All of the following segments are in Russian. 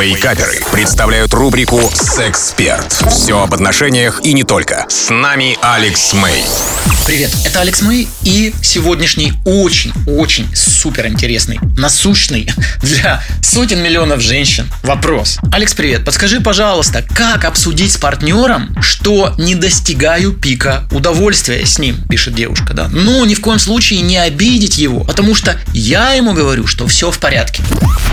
Вейкаперы представляют рубрику «Сексперт». Все об отношениях и не только. С нами Алекс Мэй. Привет, это Алекс Мэй и сегодняшний очень-очень супер интересный, насущный для сотен миллионов женщин вопрос. Алекс, привет, подскажи, пожалуйста, как обсудить с партнером, что не достигаю пика удовольствия с ним, пишет девушка, да? Но ни в коем случае не обидеть его, потому что я ему говорю, что все в порядке.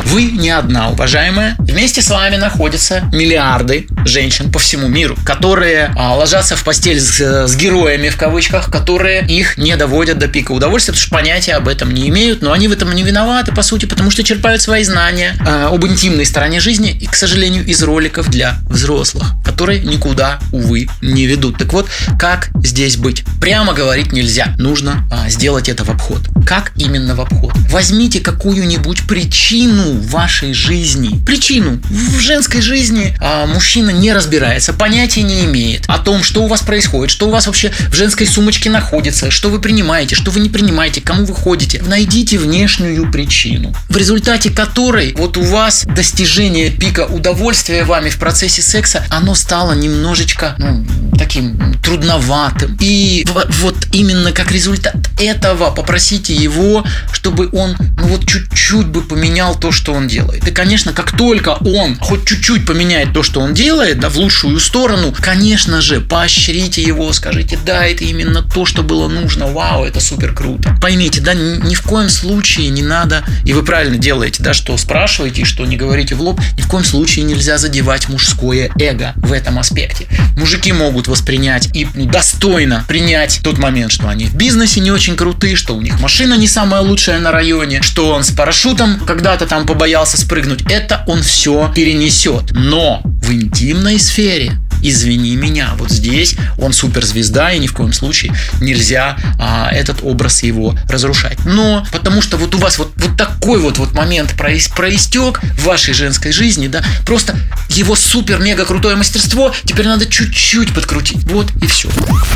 Вы не одна, уважаемая. Вместе с вами находятся миллиарды женщин по всему миру, которые а, ложатся в постель с, с героями в кавычках, которые их не доводят до пика удовольствия, потому что понятия об этом не имеют, но они в этом не виноваты, по сути, потому что черпают свои знания э, об интимной стороне жизни и, к сожалению, из роликов для взрослых, которые никуда, увы, не ведут. Так вот, как здесь быть? Прямо говорить нельзя. Нужно а, сделать это в обход. Как именно в обход? Возьмите какую-нибудь причину вашей жизни. Причину. В женской жизни а, мужчина не разбирается, понятия не имеет о том, что у вас происходит, что у вас вообще в женской сумочке находится, что вы принимаете, что вы не принимаете, кому вы ходите. Найдите внешнюю причину, в результате которой вот у вас достижение пика удовольствия вами в процессе секса, оно стало немножечко ну, таким трудноватым. И вот именно как результат этого попросите его, чтобы он ну вот чуть-чуть бы поменял то, что он делает. И, конечно, как только он хоть чуть-чуть поменяет то, что он делает, да, в лучшую сторону, конечно же, поощрите его, скажите, да, это именно то, что было нужно, вау, это супер круто. Поймите, да, ни, ни в коем случае не надо, и вы правильно делаете, да, что спрашиваете что не говорите в лоб, ни в коем случае нельзя задевать мужское эго в этом аспекте. Мужики могут воспринять и ну, достойно принять тот момент, что они в бизнесе не очень крутые, что у них машина не самая лучшая на районе, что он с парашютом когда-то там побоялся спрыгнуть. Это он все перенесет. Но в интимной сфере извини меня, вот здесь он суперзвезда, и ни в коем случае нельзя а, этот образ его разрушать. Но потому что вот у вас вот, вот такой вот, вот момент проис, проистек в вашей женской жизни, да, просто его супер-мега крутое мастерство теперь надо чуть-чуть подкрутить. Вот и все.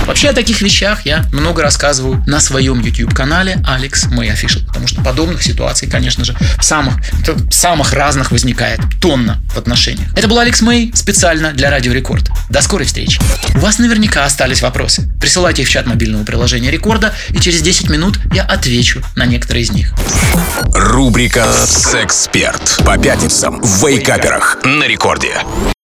Вообще о таких вещах я много рассказываю на своем YouTube-канале Алекс Мэй Official, потому что подобных ситуаций, конечно же, самых, самых разных возникает тонна в отношениях. Это был Алекс Мэй специально для Радио Рекорд. До скорой встречи. У вас наверняка остались вопросы. Присылайте их в чат мобильного приложения Рекорда, и через 10 минут я отвечу на некоторые из них. Рубрика «Сексперт» по пятницам в Вейкаперах на Рекорде. here.